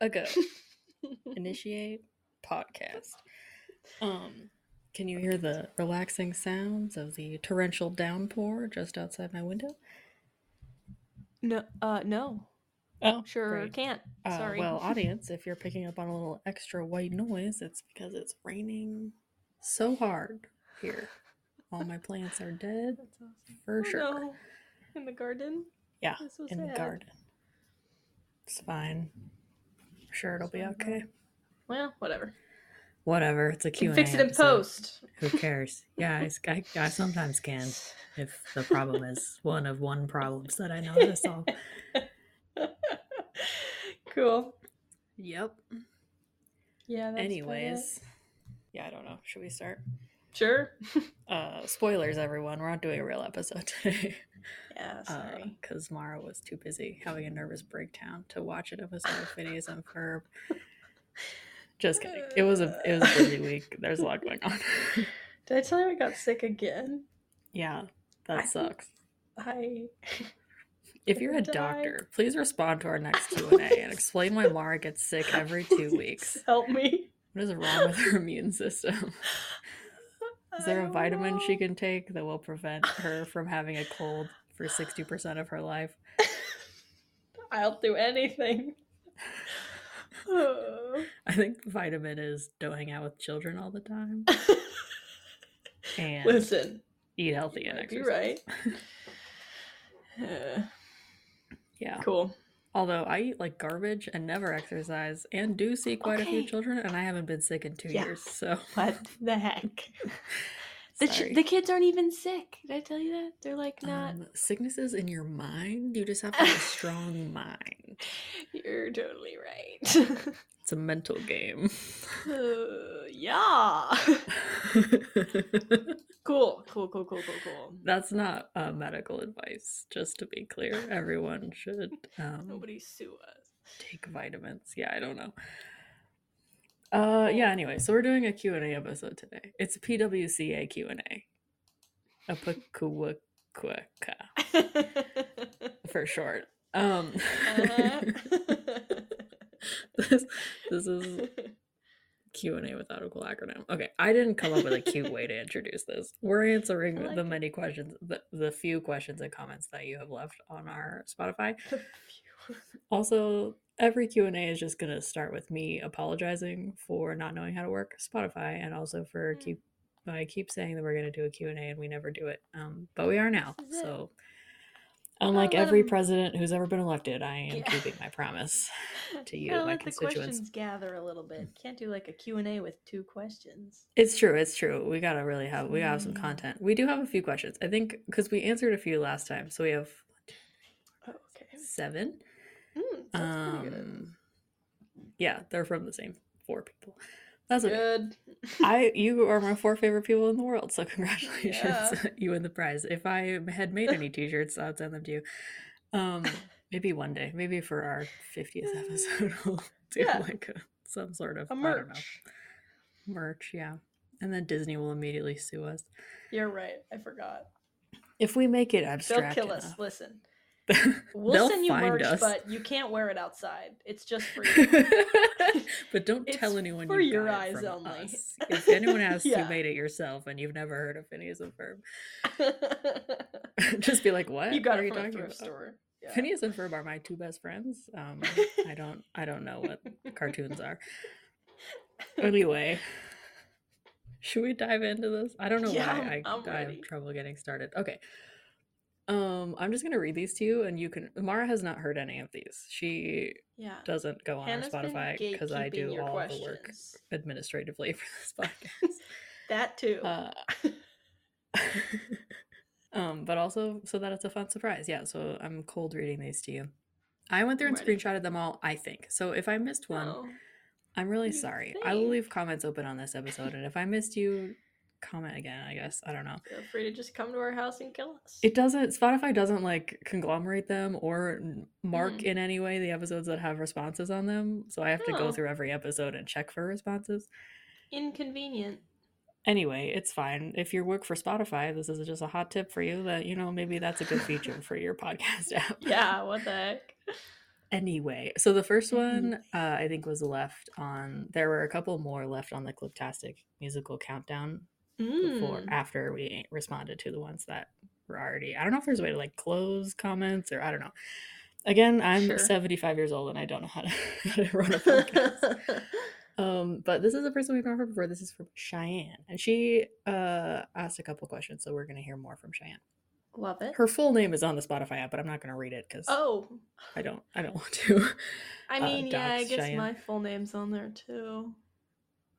ago. Initiate podcast. Um, can you hear the relaxing sounds of the torrential downpour just outside my window? No, uh, no. Oh, Sure great. can't. Uh, Sorry. well, audience, if you're picking up on a little extra white noise, it's because it's raining so hard here. All my plants are dead That's awesome. for Oh, sure. no. In the garden. Yeah, so in the garden. It's fine. Sure it'll be okay. Um, well, whatever. Whatever. It's a You Q can and fix it in post. Who cares? Yeah, I, I, I sometimes can if the problem is one of one problems that I know to solve. cool. Yep. Yeah. That's Anyways, yeah, I don't know. Should we start? Sure. Uh, spoilers, everyone. We're not doing a real episode today. Yeah. Sorry. because Mara was too busy having a nervous breakdown to watch an episode of Phineas and Ferb. Just kidding. It was a it was a busy week. There's a lot going on. Did I tell you I got sick again? yeah, I that sucks. I. If you're a died. doctor, please respond to our next Q and A and explain why Mara gets sick every two weeks. Help me. What is wrong with her immune system? Is there a vitamin she can take that will prevent her from having a cold for sixty percent of her life? I'll do anything. I think the vitamin is don't hang out with children all the time and Listen, eat healthy and exercise. right. Uh, Yeah. cool. Although I eat like garbage and never exercise and do see quite a few children and I haven't been sick in two Yeah. years. So What the heck? The, ch- the kids aren't even sick. Did I tell you that? They're like not. um, sicknesses in your mind. You just have to have a strong mind. You're totally right. It's a mental game. Uh, yeah. cool. Cool. Cool. Cool. Cool. Cool. That's not uh, medical advice. Just to be clear, everyone should um, Nobody sue us. take vitamins. Yeah, I don't know. Uh, yeah. Anyway, so we're doing a Q and A episode today. It's a PWCA Q and A. A Pakuwakwaka for short. Um, Uh-huh. this this is Q and A without a cool acronym. Okay, I didn't come up with a cute way to introduce this. We're answering like the it. many questions, the, the few questions and comments that you have left on our Spotify. Also, every Q and A is just gonna start with me apologizing for not knowing how to work Spotify, and also for Mm. keep. I keep saying that we're gonna do a Q and A, and we never do it. Um, but we are now. So it. Unlike every 'em- president who's ever been elected, I am Yeah. keeping my promise. to you, my let the questions gather a little bit. Can't do like a Q&A with two questions. It's true. It's true. We gotta really have we gotta have some Mm. content. We do have a few questions. I think because we answered a few last time, so we have Oh, okay. seven. Mm, that's pretty good. Um, yeah, they're from the same four people. That's. Good. I you are my four favorite people in the world, so congratulations, Yeah. you win the prize. If I had made any T-shirts, I'd send them to you. Um, maybe one day, maybe for our fiftieth episode, we'll do Yeah. like a, some sort of a I don't know merch. merch. Yeah, and then Disney will immediately sue us You're right. I forgot. if we make it abstract, They'll kill us. Listen. We'll send you merch, us. but you can't wear it outside. It's just for you. But don't It's tell anyone for you your got it eyes from only. us. If anyone asks, Yeah. you made it yourself, and you've never heard of Phineas and Ferb. Just be like, "What? you got are it from a talking thrift about?" store. Yeah. Phineas and Ferb are my two best friends. Um, I don't, I don't know what cartoons are. Anyway, should we dive into this? I don't know Yeah, why I'm- I, I'm I have trouble getting started. Okay. Um, I'm just gonna read these to you, and you can. Mara has not heard any of these. She Yeah. doesn't go on Hannah's our Spotify because I do all the work administratively for this podcast. That too. Uh, um, but also so that it's a fun surprise. Yeah, so I'm cold reading these to you. I went through and Ready. screenshotted them all, I think. So if I missed one, Oh, I'm really sorry. I will leave comments open on this episode, and if I missed you, comment again, I guess. I don't know. feel free to just come to our house and kill us. It doesn't, Spotify doesn't like conglomerate them or mark Mm. in any way the episodes that have responses on them. So I have to go Oh. through every episode and check for responses. Inconvenient. Anyway, it's fine. If you work for Spotify, this is just a hot tip for you that, you know, maybe that's a good feature for your podcast app. Yeah, what the heck? Anyway, so the first one uh, I think was left on. There were a couple more left on the Cliptastic musical countdown before Mm. after we responded to the ones that were already. I don't know if there's a way to like close comments or I don't know. Again, I'm Sure. 75 years old and I don't know how to, how to run a podcast. um, but this is the person we've not heard before. This is from Cheyenne, and she uh asked a couple questions, so we're gonna hear more from Cheyenne. Love it. Her full name is on the Spotify app, but I'm not gonna read it because Oh, I don't I don't want to. I Uh, mean, yeah, I guess Cheyenne. my full name's on there too.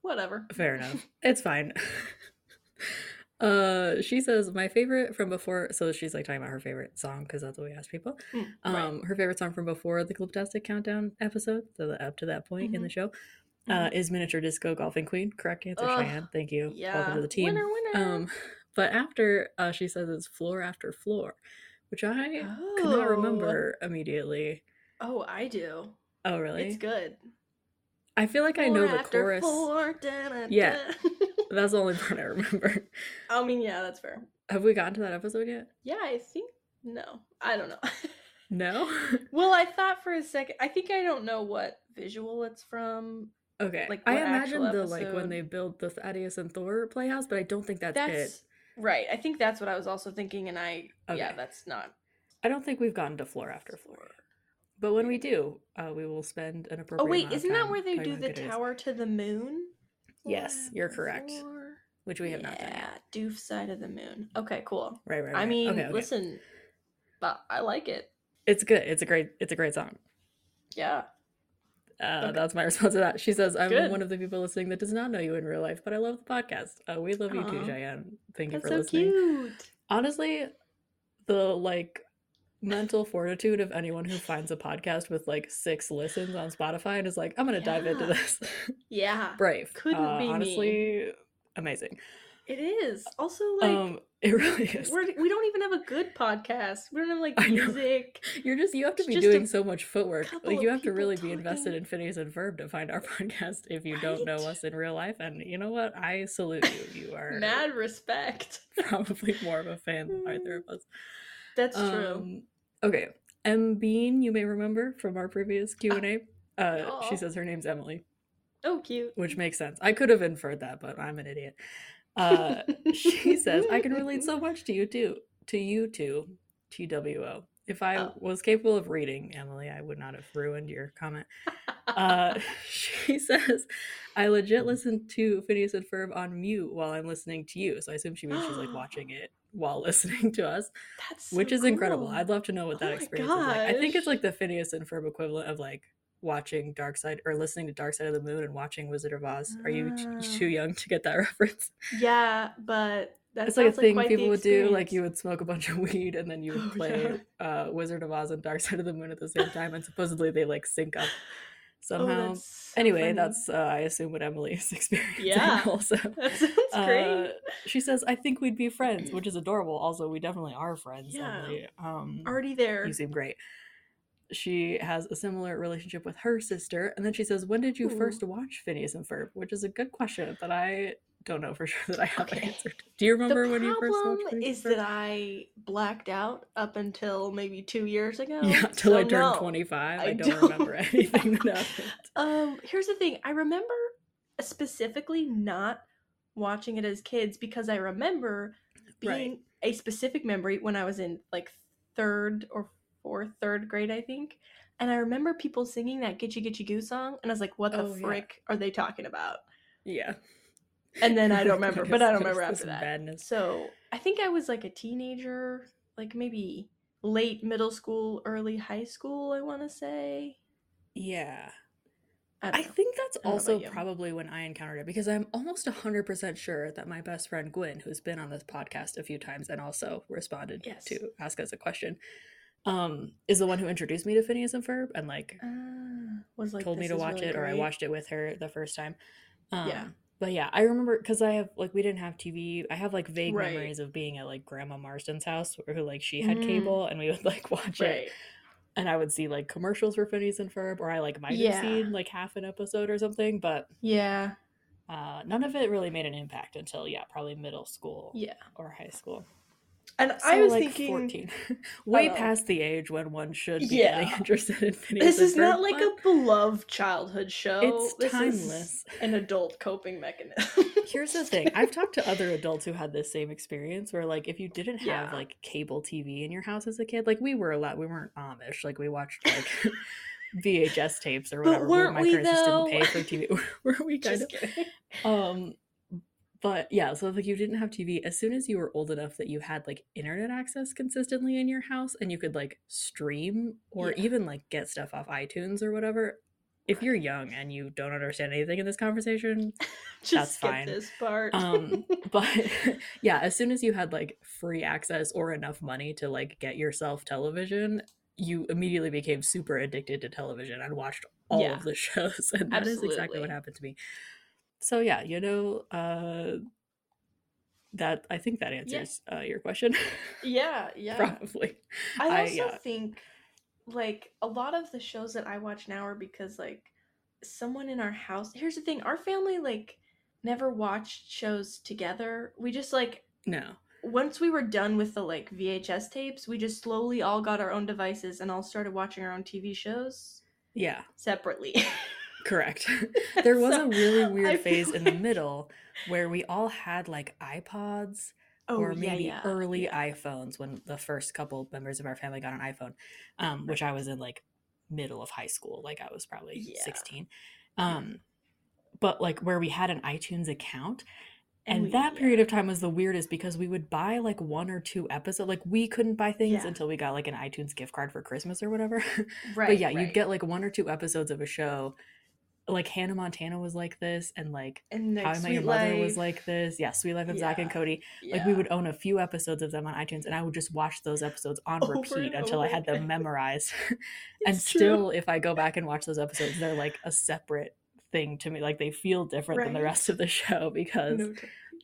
Whatever. Fair enough. It's fine. Uh, she says my favorite from before. So she's like talking about her favorite song because that's what we ask people. Mm, Um, right. her favorite song from before the Cliptastic Countdown episode, so the, up to that point in the show, uh, Mhm. is Miniature Disco Golfing Queen. Correct answer, Ugh, Cheyenne. Thank you. Yeah. Welcome to the team. Winner, winner. Um, but after uh, she says it's floor after floor, which I could not Oh. remember immediately. Oh, I do. Oh, really? It's good. I feel like I know the chorus. four, da-da-da. Yeah. That's the only part I remember. I mean, yeah, that's fair. Have we gotten to that episode yet? Yeah, I think no. I don't know. No. well, I thought for a second. I think I don't know what visual it's from. okay. Like, I imagine the like when they build the Thaddeus and Thor playhouse, but I don't think that's, That's it. right. I think that's what I was also thinking, and I yeah, that's not. I don't think we've gotten to floor after floor. But when we do, uh, we will spend an appropriate. Oh wait, isn't that where they do the how good it is, tower to the moon? Yes, you're correct. which we have not done Yeah. Doof side of the moon. Okay, cool. Right, right. I mean, okay, okay. listen, but I like it. it's good. It's a great. It's a great song. Yeah. Uh, Okay. That's my response to that. She says, "I'm Good. one of the people listening that does not know you in real life, but I love the podcast. Uh, we love you too. Cheyenne. Thank you That's for so listening. cute. honestly the like mental fortitude of anyone who finds a podcast with like six listens on spotify and is like i'm gonna dive into this Yeah. brave Couldn't Uh, be me. honestly amazing It is. Also, like, um it really is we're, we don't even have a good podcast. We don't have, like, music. you're just you have to it's be doing so much footwork like you have to really be invested in phineas and ferb to find our podcast if you don't know us in real life and you know what i salute you you are Mad respect. probably more of a fan than either of us That's true. Okay. M. Bean, you may remember from our previous Q and A. Uh, she says her name's Emily, Oh, cute. which makes sense. I could have inferred that, but I'm an idiot. Uh, she says I can relate so much to you too. To you too. TWO. If I Oh. was capable of reading, Emily, I would not have ruined your comment. Uh, she says, I legit listen to Phineas and Ferb on mute while I'm listening to you. So I assume she means she's like watching it while listening to us That's so which is incredible. I'd love to know what Oh that my experience is like. I think it's like the Phineas and Ferb equivalent of like watching Dark Side or listening to Dark Side of the Moon and watching Wizard of Oz. Are you t- Ah. too young to get that reference? Yeah, but that it's like a thing people would do. Like you would smoke a bunch of weed and then you would Oh, play uh, Wizard of Oz and Dark Side of the Moon at the same time, and supposedly they like sync up Oh, somehow. that's so anyway, funny. that's uh, I assume what Emily is experiencing. Yeah. Also, that sounds uh, she says, "I think we'd be friends," which is adorable. Also, we definitely are friends. Yeah. Emily. Um, Already there. you seem great. She has a similar relationship with her sister, and then she says, "When did you Ooh. first watch Phineas and Ferb?" Which is a good question that I don't know for sure that I have an answer. Do you remember the when you first watched Phineas is that I blacked out up until maybe two years ago. yeah, till I turned no. twenty five. I, I don't, don't- remember anything that happened. Um, here's the thing. I remember specifically not watching it as kids because I remember Right. being a specific memory when I was in like third or fourth, third grade, I think. And I remember people singing that Gitchee Gitchee Goo song, and I was like, "What the Oh, yeah. frick are they talking about?" Yeah, And then I don't remember, but I don't remember after that. Madness. So I think I was like a teenager, like maybe late middle school, early high school. I want to say. Yeah. I, I think that's I also probably when I encountered it because I'm almost 100% sure that my best friend Gwen, who's been on this podcast a few times and also responded Yes. to ask us a question, um, is the one who introduced me to Phineas and Ferb and like Ah, was like told me to watch really it or I watched it with her the first time. Um, Yeah. But yeah, I remember because I have like we didn't have TV. I have like vague Right. memories of being at like Grandma Marsden's house where like she had Mm. cable and we would like watch it and I would see like commercials for Phineas and Ferb, or I like might have seen like half an episode or something, but Yeah. uh, none of it really made an impact until yeah, probably middle school Yeah. or high school. And So, I was like thinking 14. Way past the age when one should be Yeah. getting interested in Phineas this is not like a beloved childhood show. It's this timeless. An adult coping mechanism. Here's the thing. I've talked to other adults who had this same experience where like if you didn't have Yeah. like cable TV in your house as a kid, like we were a lot, we weren't Amish, like we watched like VHS tapes or whatever. where weren't my we, parents just didn't pay for TV. were we kind Just of kidding. um but yeah, so if like you didn't have TV, as soon as you were old enough that you had like internet access consistently in your house and you could like stream or Yeah. even like get stuff off iTunes or whatever. If you're young and you don't understand anything in this conversation, Just That's fine. this part. um but yeah as soon as you had like free access or enough money to like get yourself television you immediately became super addicted to television and watched all Yeah. of the shows and that is exactly what happened to me so yeah you know uh that i think that answers uh, your question yeah, yeah. probably I I- also yeah. think like a lot of the shows that I watch now are because like someone in our house. Here's the thing: our family like never watched shows together. We just like no once we were done with the like VHS tapes, we just slowly all got our own devices and all started watching our own TV shows yeah separately. correct there was So, a really weird feel phase in the middle where we all had like ipods Oh, or maybe yeah, early yeah. iPhones when the first couple members of our family got an iPhone, um, which I was in like middle of high school, like I was probably Yeah. 16. Um, but like where we had an iTunes account. And, we- that yeah. period of time was the weirdest because we would buy like one or two episodes. Like we couldn't buy things Yeah. until we got like an iTunes gift card for Christmas or whatever. right, but yeah, right. you'd get like one or two episodes of a show. Like Hannah Montana was like this, and like and How I Met Your Mother was like this. Yeah, Sweet Life of Zach and Yeah. Cody like we yeah. would own a few episodes of them on iTunes and I would just watch those episodes on Over repeat and until I over had them again. memorized. and It's true. still if I go back and watch those episodes they're like a separate thing to me like they feel different than the Right. rest of the show because No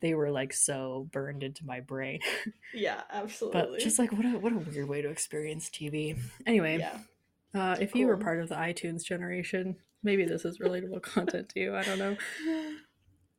they were like so burned into my brain. yeah, absolutely. but just like what a what a weird way to experience TV. Anyway, yeah. uh if you were Cool. part of the iTunes generation, maybe this is relatable content to you. I don't know.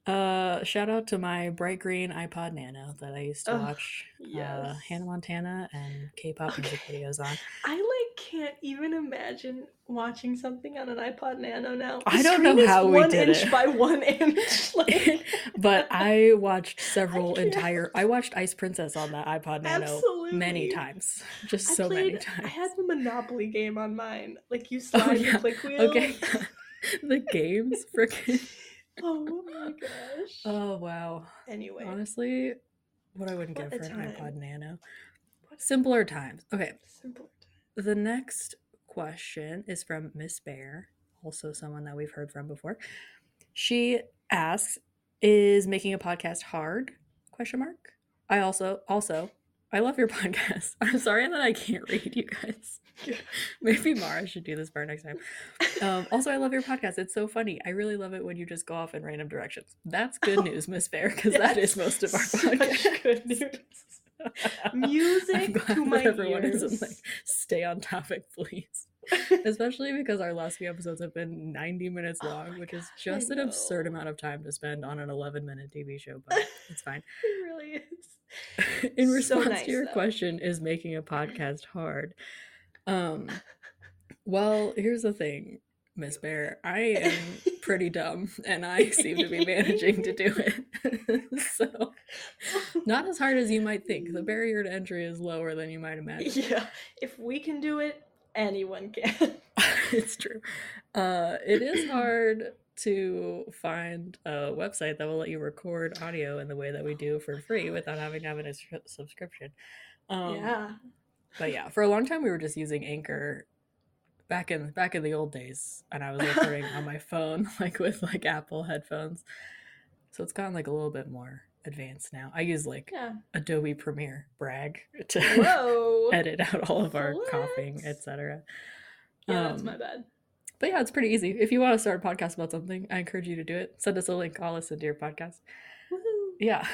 Uh, shout out to my bright green iPod Nano that I used to Ugh, watch uh. Hannah Montana and K-pop music videos on. I like can't even imagine watching something on an iPod Nano now. I don't know how we one did inch it. by one inch. Like, but I watched several can't. entire. I watched Ice Princess on that iPod Nano absolutely many times, just I so played, many times. I had the Monopoly game on mine. Like you oh, slide yeah. the click wheel. Okay, the games, freaking. oh my gosh. Oh wow! anyway, Honestly, what I wouldn't What give for an iPod Nano. What- Simpler times. Okay, simple. The next question is from Miss Bear, also someone that we've heard from before. She asks, "Is making a podcast hard?" Question mark. I also also I love your podcast. I'm sorry that I can't read you guys. Maybe Mara should do this part next time. Um, also, I love your podcast. It's so funny. I really love it when you just go off in random directions. That's good news, Miss Bear, because that is most of our podcast. good news. Music to my everyone ears. isn't like stay on topic, please. Especially because our last few episodes have been 90 minutes Oh long, my which is gosh, I just an absurd amount of time to spend on an 11 minute TV show, but it's fine. it really is. In So response nice, to your though. question, is making a podcast hard? Um, well, here's the thing, Miss Bear. I am pretty dumb, and I seem to be managing to do it. so, not as hard as you might think. The barrier to entry is lower than you might imagine. Yeah, if we can do it, anyone can. it's true. Uh, it is hard to find a website that will let you record audio in the way that we do for free without having to have a subscription. Um, yeah. But yeah, for a long time we were just using Anchor back in back in the old days, and I was recording on my phone, like with like Apple headphones. So it's gotten like a little bit more advanced now. I use like Yeah. Adobe Premiere, brag, to edit out all of our coughing, etc. Yeah, that's Um, my bad. But yeah, it's pretty easy. If you want to start a podcast about something, I encourage you to do it. Send us a link. I'll listen to your podcast. Woohoo. Yeah,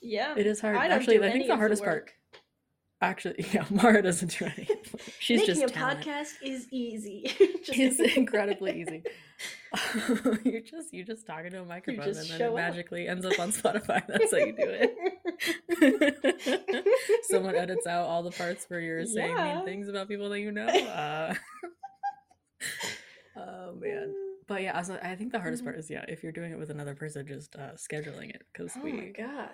Yeah. it is hard. I Actually, I think the hardest part. Actually, yeah, Mara doesn't do any. She's Making just a talent. podcast is easy. It's incredibly easy. you just you just talking to a microphone and then it up. magically ends up on Spotify. That's how you do it. Someone edits out all the parts where you're saying Yeah. mean things about people that you know. Uh, oh man. But yeah, also, I think the hardest Mhm. part is yeah, if you're doing it with another person, just uh, scheduling it because Oh we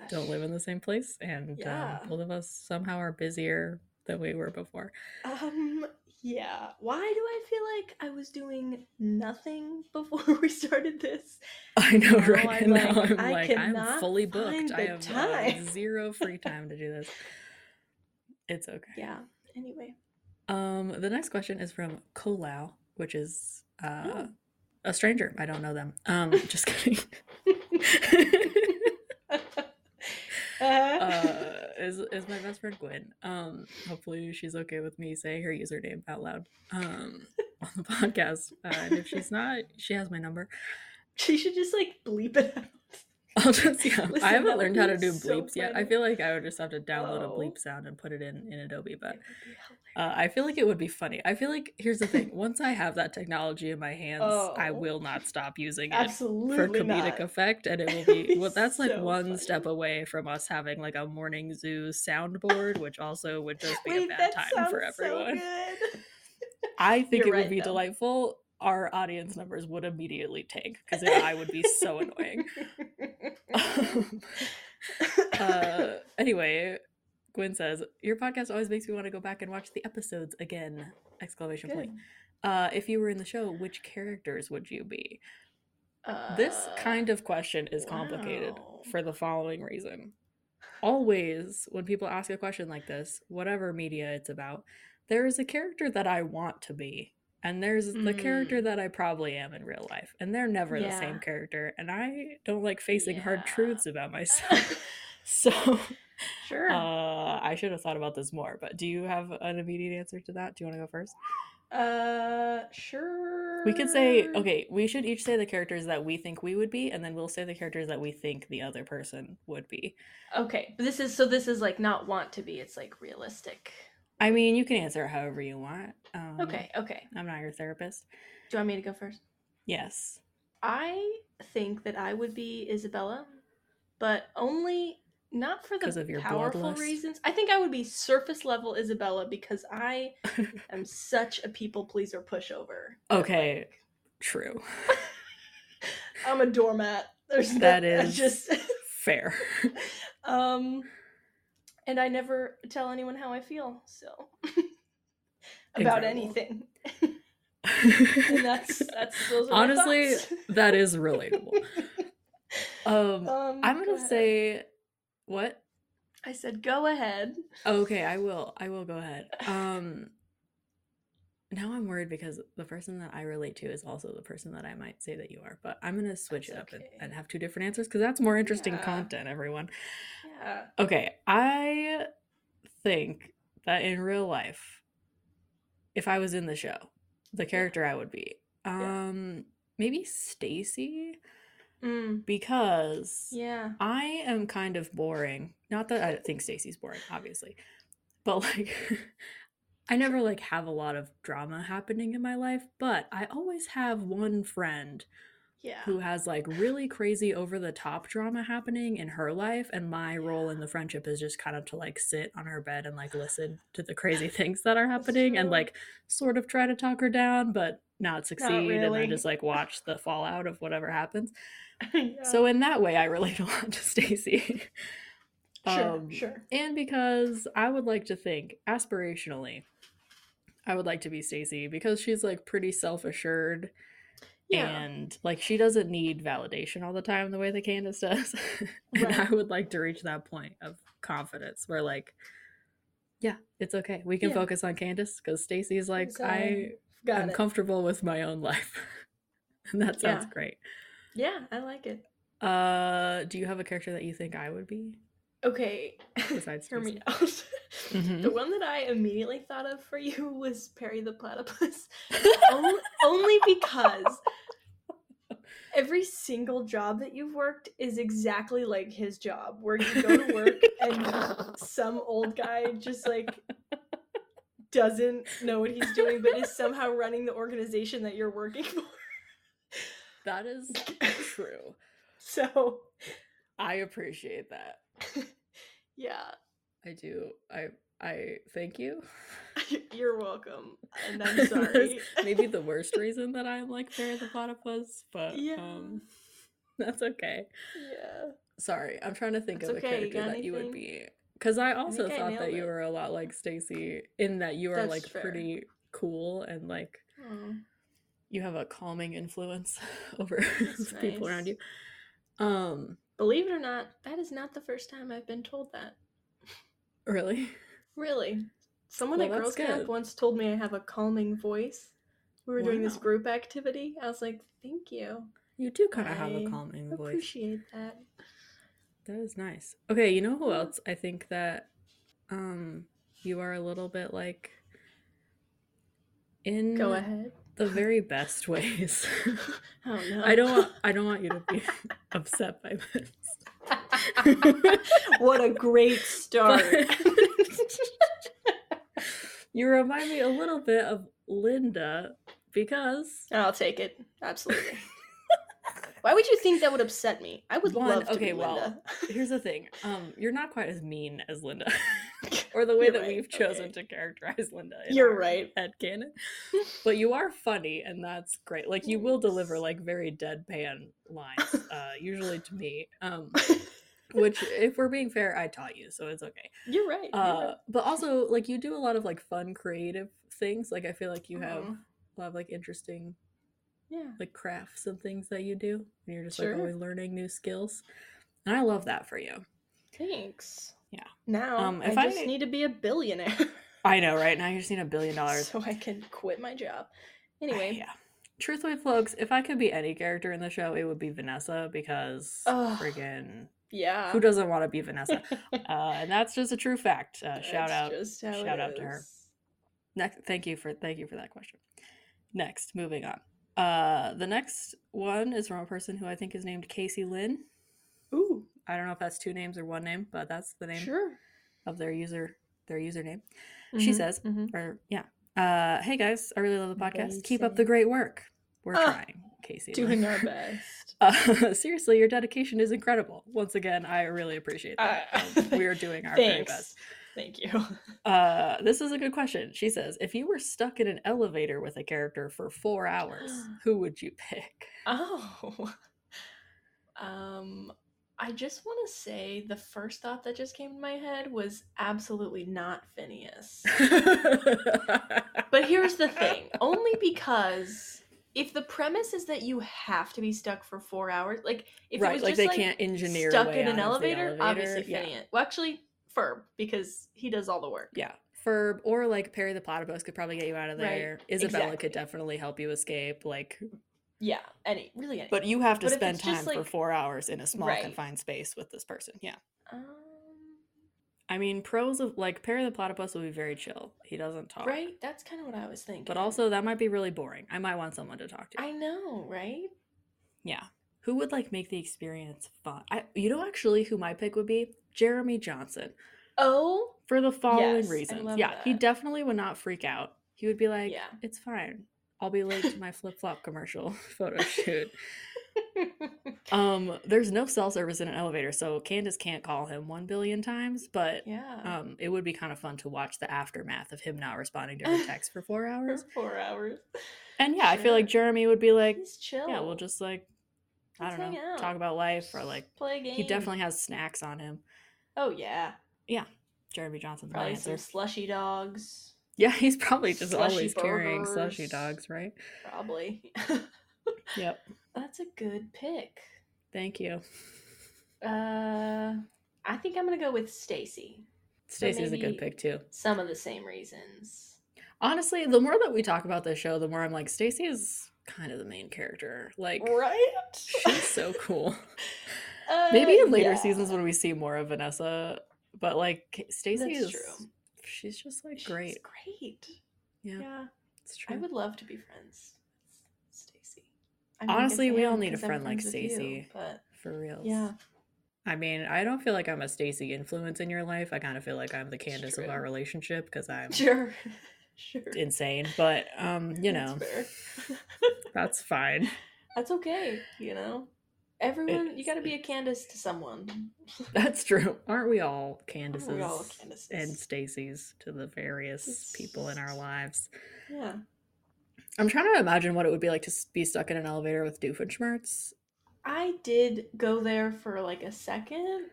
don't live in the same place, and Yeah. um, both of us somehow are busier than we were before. Um, yeah. Why do I feel like I was doing nothing before we started this? I know, Now right? I'm now like, I'm I like, I'm fully booked. I have. Uh, zero free time to do this. It's okay. Yeah. Anyway. Um, the next question is from Kolau, which is uh, Oh. a stranger. I don't know them. Um, just kidding. Uh, is is my best friend Gwen. Um, hopefully she's okay with me saying her username out loud um, on the podcast. Uh, and if she's not, she has my number. she should just like bleep it out. I'll just yeah. Listen, I haven't learned how to be do so bleeps yet. I feel like I would just have to download a Oh. bleep sound and put it in in Adobe. But be uh, I feel like it would be funny. I feel like here's the thing: once I have that technology in my hands, I Oh. will not stop using it for comedic not. effect, and it will be It'd well. be That's like so one step away from us having like a morning zoo soundboard, which also would just be Wait, a bad time for sounds so everyone. I think You're it would be though. delightful. Our audience numbers would immediately tank because I would be so annoying. uh, anyway, Gwen says your podcast always makes me want to go back and watch the episodes again! Exclamation point. Uh, if you were in the show, which characters would you be? Uh, This kind of question is complicated wow. for the following reason. Always, when people ask a question like this, whatever media it's about, there is a character that I want to be, and there's the character Mm. that I probably am in real life, and they're never the same character, and I don't like facing hard truths about myself. so, sure. uh, I should have thought about this more, but do you have an immediate answer to that? Do you want to go first? Uh, sure. We could say, okay, we should each say the characters that we think we would be, and then we'll say the characters that we think the other person would be. Okay, this is so. This is like not want to be. It's like realistic. I mean, you can answer however you want. Um, Okay, okay. I'm not your therapist. Do you want me to go first? Yes. I think that I would be Isabella, but only not for the of your powerful reasons. I think I would be surface level Isabella because I am such a people pleaser pushover. Okay. like, True. I'm a doormat. There's no, That I is- just Fair. um, and I never tell anyone how I feel. So about anything. and that's that's those are Honestly, that is relatable. Um, um, I'm gonna ahead. say what? I said go ahead. Okay, I will. I will go ahead. Um now I'm worried because the person that I relate to is also the person that I might say that you are, but I'm gonna switch That's it up and, okay. and have two different answers because that's more interesting Yeah. content, everyone. Yeah. Okay, I think that in real life, if I was in the show, the character I would be, Yeah. um, maybe Stacy, Mm, because yeah. I am kind of boring. Not that I think Stacy's boring, obviously, but like I never like have a lot of drama happening in my life, but I always have one friend Yeah. who has like really crazy over the top drama happening in her life and my role in the friendship is just kind of to like sit on her bed and like listen to the crazy things that are happening and like sort of try to talk her down but not succeed and really. then just like watch the fallout of whatever happens. Yeah. So in that way I relate a lot to Stacy. Sure, Um, sure. And because I would like to think aspirationally I would like to be Stacy because she's like pretty self-assured Yeah. and like she doesn't need validation all the time the way that Candace does. and Right. I would like to reach that point of confidence where like, yeah, it's okay. We can Yeah. focus on Candace because Stacy is like, I Got am it. comfortable with my own life. and that sounds Yeah. great. yeah, I like it. Uh do you have a character that you think I would be? Okay. Besides Hear me out. Mhm. The one that I immediately thought of for you was Perry the Platypus. only, only because every single job that you've worked is exactly like his job, where you go to work and some old guy just like doesn't know what he's doing, but is somehow running the organization that you're working for. That is true. So, I appreciate that. Yeah, I do. I I thank you. you're welcome. And I'm sorry. Maybe the worst reason that I'm like Perry the Platypus, but Yeah. um that's okay. yeah. Sorry, I'm trying to think That's of a okay, you character got that you would be. Because I also I thought that nailed you were a lot like Stacy in that you are That's like fair. pretty cool and like you have a calming influence over people around you. Um, Believe it or not, that is not the first time I've been told that. really? Really. Someone Well, at Girls Camp once told me I have a calming voice. We were doing this group activity. I was like, thank you. You do kind of have a calming voice. I appreciate that. That is nice. Okay, you know who else I think that um you are a little bit like in Go ahead. The very best ways. Oh no. I don't want I don't want you to be upset by this. what a great start. you remind me a little bit of Linda because I'll take it. Absolutely. Why would you think that would upset me? I would One, love to okay, be well, here's the thing. Um you're not quite as mean as Linda. or the way You're that right, we've chosen okay. to characterize Linda. You're our right. headcanon. but you are funny, and that's great. Like you will deliver like very deadpan lines, uh, usually to me. Um, which, if we're being fair, I taught you, so it's okay. You're right. you're Uh, right. but also, like you do a lot of like fun, creative things. Like I feel like you have Aw. a lot of like interesting Yeah. like crafts and things that you do, and you're just Sure. like always learning new skills. And I love that for you. Thanks. Yeah. Now Um, if I just I- need to be a billionaire I know, right? Now you just need a billion dollars. so I can quit my job. Anyway, yeah. Truthfully, folks, if I could be any character in the show, it would be Vanessa because Ugh. friggin' yeah. who doesn't want to be Vanessa? uh, and that's just a true fact. Uh, shout out. Shout out to her. Next, thank you for thank you for that question. Next, moving on. Uh, the next one is from a person who I think is named Casey Lynn. Ooh, I don't know if that's two names or one name, but that's the name sure. of their user their username. She Mhm, says, mhm. or yeah. Uh, hey guys, I really love the podcast. They Keep up the great work. We're Ah, trying, Casey. Doing our best. Uh, seriously, your dedication is incredible. Once again, I really appreciate that. Uh, Um, we are doing our very best. Thank you. Uh, this is a good question. She says, if you were stuck in an elevator with a character for four hours, who would you pick? Oh. Um I just want to say the first thought that just came to my head was absolutely not Phineas. But here's the thing, only because if the premise is that you have to be stuck for 4 hours, like if it right, was like just they like can't engineer stuck in an the elevator, obviously yeah. Phineas. Well, actually Ferb because he does all the work. Yeah. Ferb or like Perry the Platypus could probably get you out of Right, there. Isabella exactly. could definitely help you escape. Like, Yeah, any really any. but you have to But spend time just, for four hours in a small Right. confined space with this person. Yeah. um, I mean, pros of like Perry the Platypus will be very chill. He doesn't talk. right, that's kind of what I was thinking. But also that might be really boring. I might want someone to talk to. I know, right? Yeah. Who would like make the experience fun? I you know actually who my pick would be? Jeremy Johnson. Oh, For the following Yes, reasons. Yeah, he definitely would not freak out. He would be like, Yeah. It's fine. I'll be late to my flip flop commercial photo shoot. Um, there's no cell service in an elevator, so Candace can't call him one billion times, but yeah. um it would be kind of fun to watch the aftermath of him not responding to her texts for four for hours. four hours. And yeah, I feel like Jeremy would be like, He's chill. Yeah, we'll just like I Let's don't know, out. talk about life or like play a game. he definitely has snacks on him. Oh yeah, Yeah, Jeremy Johnson's my probably answer. some slushy dogs. Yeah, he's probably just Slushy always carrying slushy dogs, right? Probably. Yep. That's a good pick. Thank you. Uh, I think I'm gonna go with Stacy. Stacy's a good pick too. Some of the same reasons. Honestly, the more that we talk about this show, the more I'm like, Stacy is kind of the main character. Like, Right. she's so cool. Uh, Maybe in later yeah. seasons when we see more of Vanessa, but like Stacy is true. She's just like She's great. Great. Yeah, Yeah. it's true. I would love to be friends with Stacy. I I Honestly, we all need a friend like friends with you, Stacy. But For real. yeah, I mean, I don't feel like I'm a Stacy influence in your life. I kind of feel like I'm the Candace of our relationship because I'm sure, sure. insane. But um, you That's know, fair. that's fine. That's okay, you know? Everyone, you gotta be a Candace to someone. That's true. Aren't we all Candaces we all Candaces? and Stacy's to the various people in our lives? Yeah. I'm trying to imagine what it would be like to be stuck in an elevator with Doofenshmirtz. I did go there for like a second.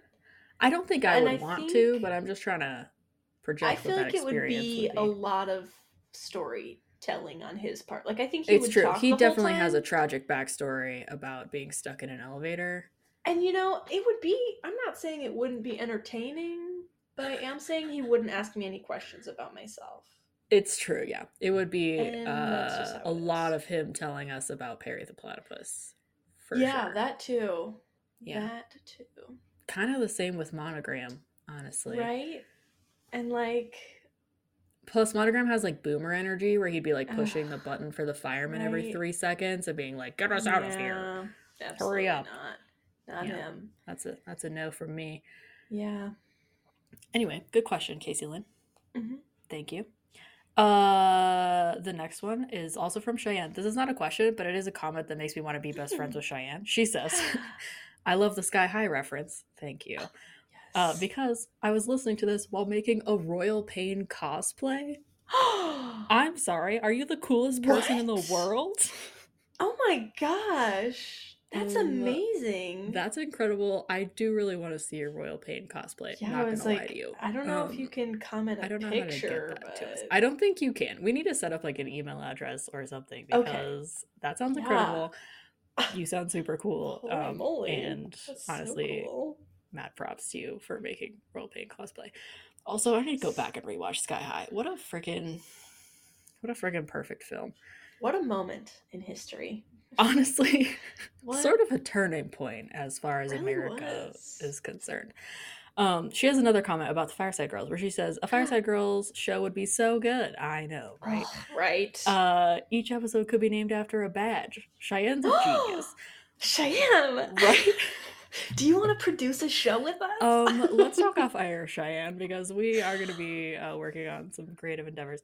I don't think I And would I want to, but I'm just trying to project. I feel what like it would be, would a lot of storytelling on his part. Like I think he It's would true. talk He the whole definitely has a tragic backstory about being stuck in an elevator. And you know, it would be I'm not saying it wouldn't be entertaining, but I am saying he wouldn't ask me any questions about myself. It's true, yeah. It would be And that's just uh, a lot is. of him telling us about Perry the Platypus. For yeah, sure. that too. Yeah. That too. kind of the same with Monogram, honestly. Right? And like Plus, Monogram has like boomer energy where he'd be like Ugh. pushing the button for the fireman every three seconds and being like, "Get us out of here." Hurry up. Not. Not Yeah. him. That's a that's a no from me. Yeah. Anyway, good question, Casey Lynn. Mhm. Thank you. Uh, the next one is also from Cheyenne. This is not a question, but it is a comment that makes me want to be best friends with Cheyenne. She says, "I love the Sky High reference. Thank you." Uh, because I was listening to this while making a Royal Pain cosplay. I'm sorry, are you the coolest person in the world? oh my gosh. That's Um, amazing. That's incredible. I do really want to see your Royal Pain cosplay. yeah, not I gonna was lie like, to you. I don't know if you Um, can comment I don't know picture, how to get that to us. I don't think you can. We need to set up like an email address or something Okay. because that sounds Yeah. incredible. You sound super cool. Holy Um, moly. and That's so honestly, cool. Mad props to you for making Royal Pain cosplay. Also, I need to go back and rewatch Sky High. What a freaking, what a freaking perfect film. what a moment in history. Honestly, sort of a turning point as far as Really America was. is concerned. Um, she has another comment about the Fireside Girls where she says, "A Fireside Girls show would be so good." I know, right? Oh, right. Uh, each episode could be named after a badge. Cheyenne's a genius, Cheyenne. right? Do you want to produce a show with us? Um, let's talk off air, Cheyenne, because we are going to be uh, working on some creative endeavors.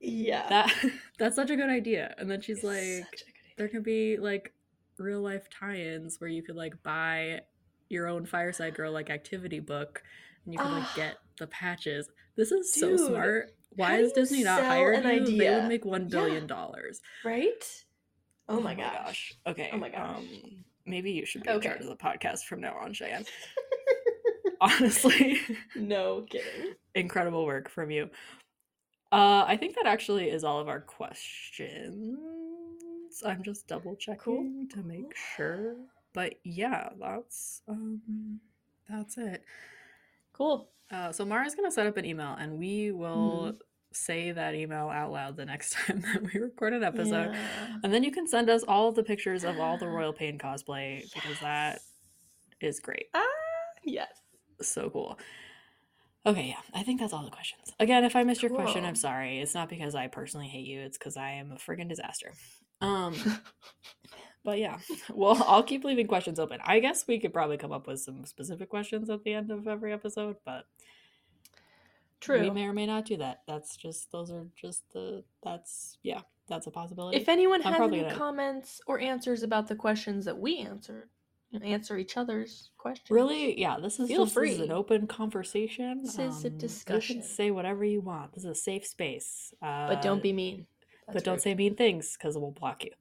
yeah. That that's such a good idea. And then she's It's like, such a good there can be like real life tie-ins where you could like buy your own Fireside Girl like activity book, and you can like get the patches. This is so smart. Why how has do you Disney not hiring hired an you? They would make billion dollars. right? Oh, my, gosh. Okay. Oh my gosh. Um, maybe you should be Okay. in charge of the podcast from now on, Cheyenne. Honestly, No kidding. incredible work from you. Uh, I think that actually is all of our questions. I'm just double checking to make sure. But yeah, that's um that's it. Cool. Uh, so Mara's gonna set up an email and we will say that email out loud the next time that we record an episode. Yeah. And then you can send us all the pictures of all the Royal Pain cosplay because that is great. Ah, yes. So cool. Okay, yeah, I think that's all the questions. Again, if I missed your question, I'm sorry. It's not because I personally hate you, it's because I am a friggin' disaster. Um, but yeah, well, I'll keep leaving questions open. I guess we could probably come up with some specific questions at the end of every episode, but True. we may or may not do that. That's just, those are just the, that's, yeah, that's a possibility. if anyone I'm has any gonna- comments or answers about the questions that we answered, answer each other's questions. Really, yeah. This is Feel just this is free. an open conversation. This is a Um, discussion. You can say whatever you want. This is a safe space. Uh, But don't be mean. but That's don't rude. say mean things because we'll block you.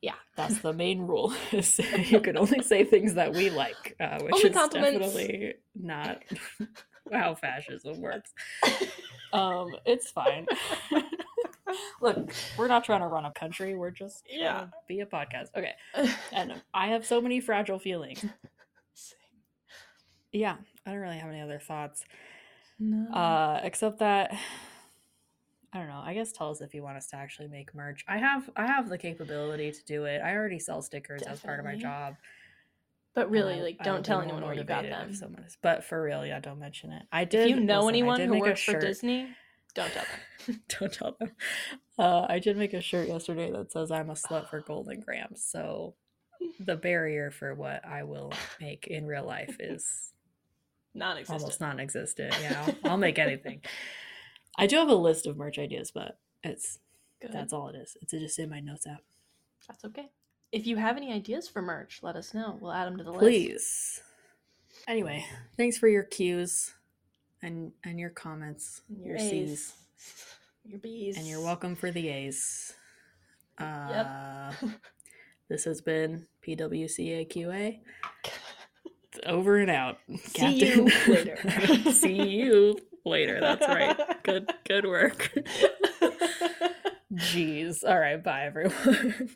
Yeah. That's the main rule. Is you can only say things that we like, uh, which Only is compliments. definitely not how fascism works. Um, it's fine. Look, we're not trying to run a country. We're just Yeah. to be a podcast. Okay, and I have so many fragile feelings. Yeah, I don't really have any other thoughts. no. Uh, except that I don't know. I guess tell us if you want us to actually make merch. I have I have the capability to do it. I already sell stickers as part of my job. But really, like, don't tell anyone where you got them. if someone is- but for real, yeah, don't mention it. I did. If you know listen, anyone who works for. Disney, don't tell them. don't tell them. Uh, I did make a shirt yesterday that says "I'm a slut for Golden Grahams." So the barrier for what I will make in real life is Non-existent. almost non-existent. Yeah, I'll, I'll make anything. I do have a list of merch ideas, but it's Good. that's all it is. It's just in my notes app. That's okay. If you have any ideas for merch, let us know. We'll add them to the list. Please. Anyway, thanks for your cues and and your comments, your, A's. C's, Your B's. and you're welcome for the A's. Uh, this has been PWCAQA. Over and out. See you later. See you later. That's right. Good good work. Jeez. All right, bye everyone.